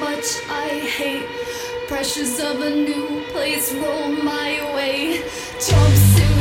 much I hate. Pressures of a new place roll my way. Jumpsuit.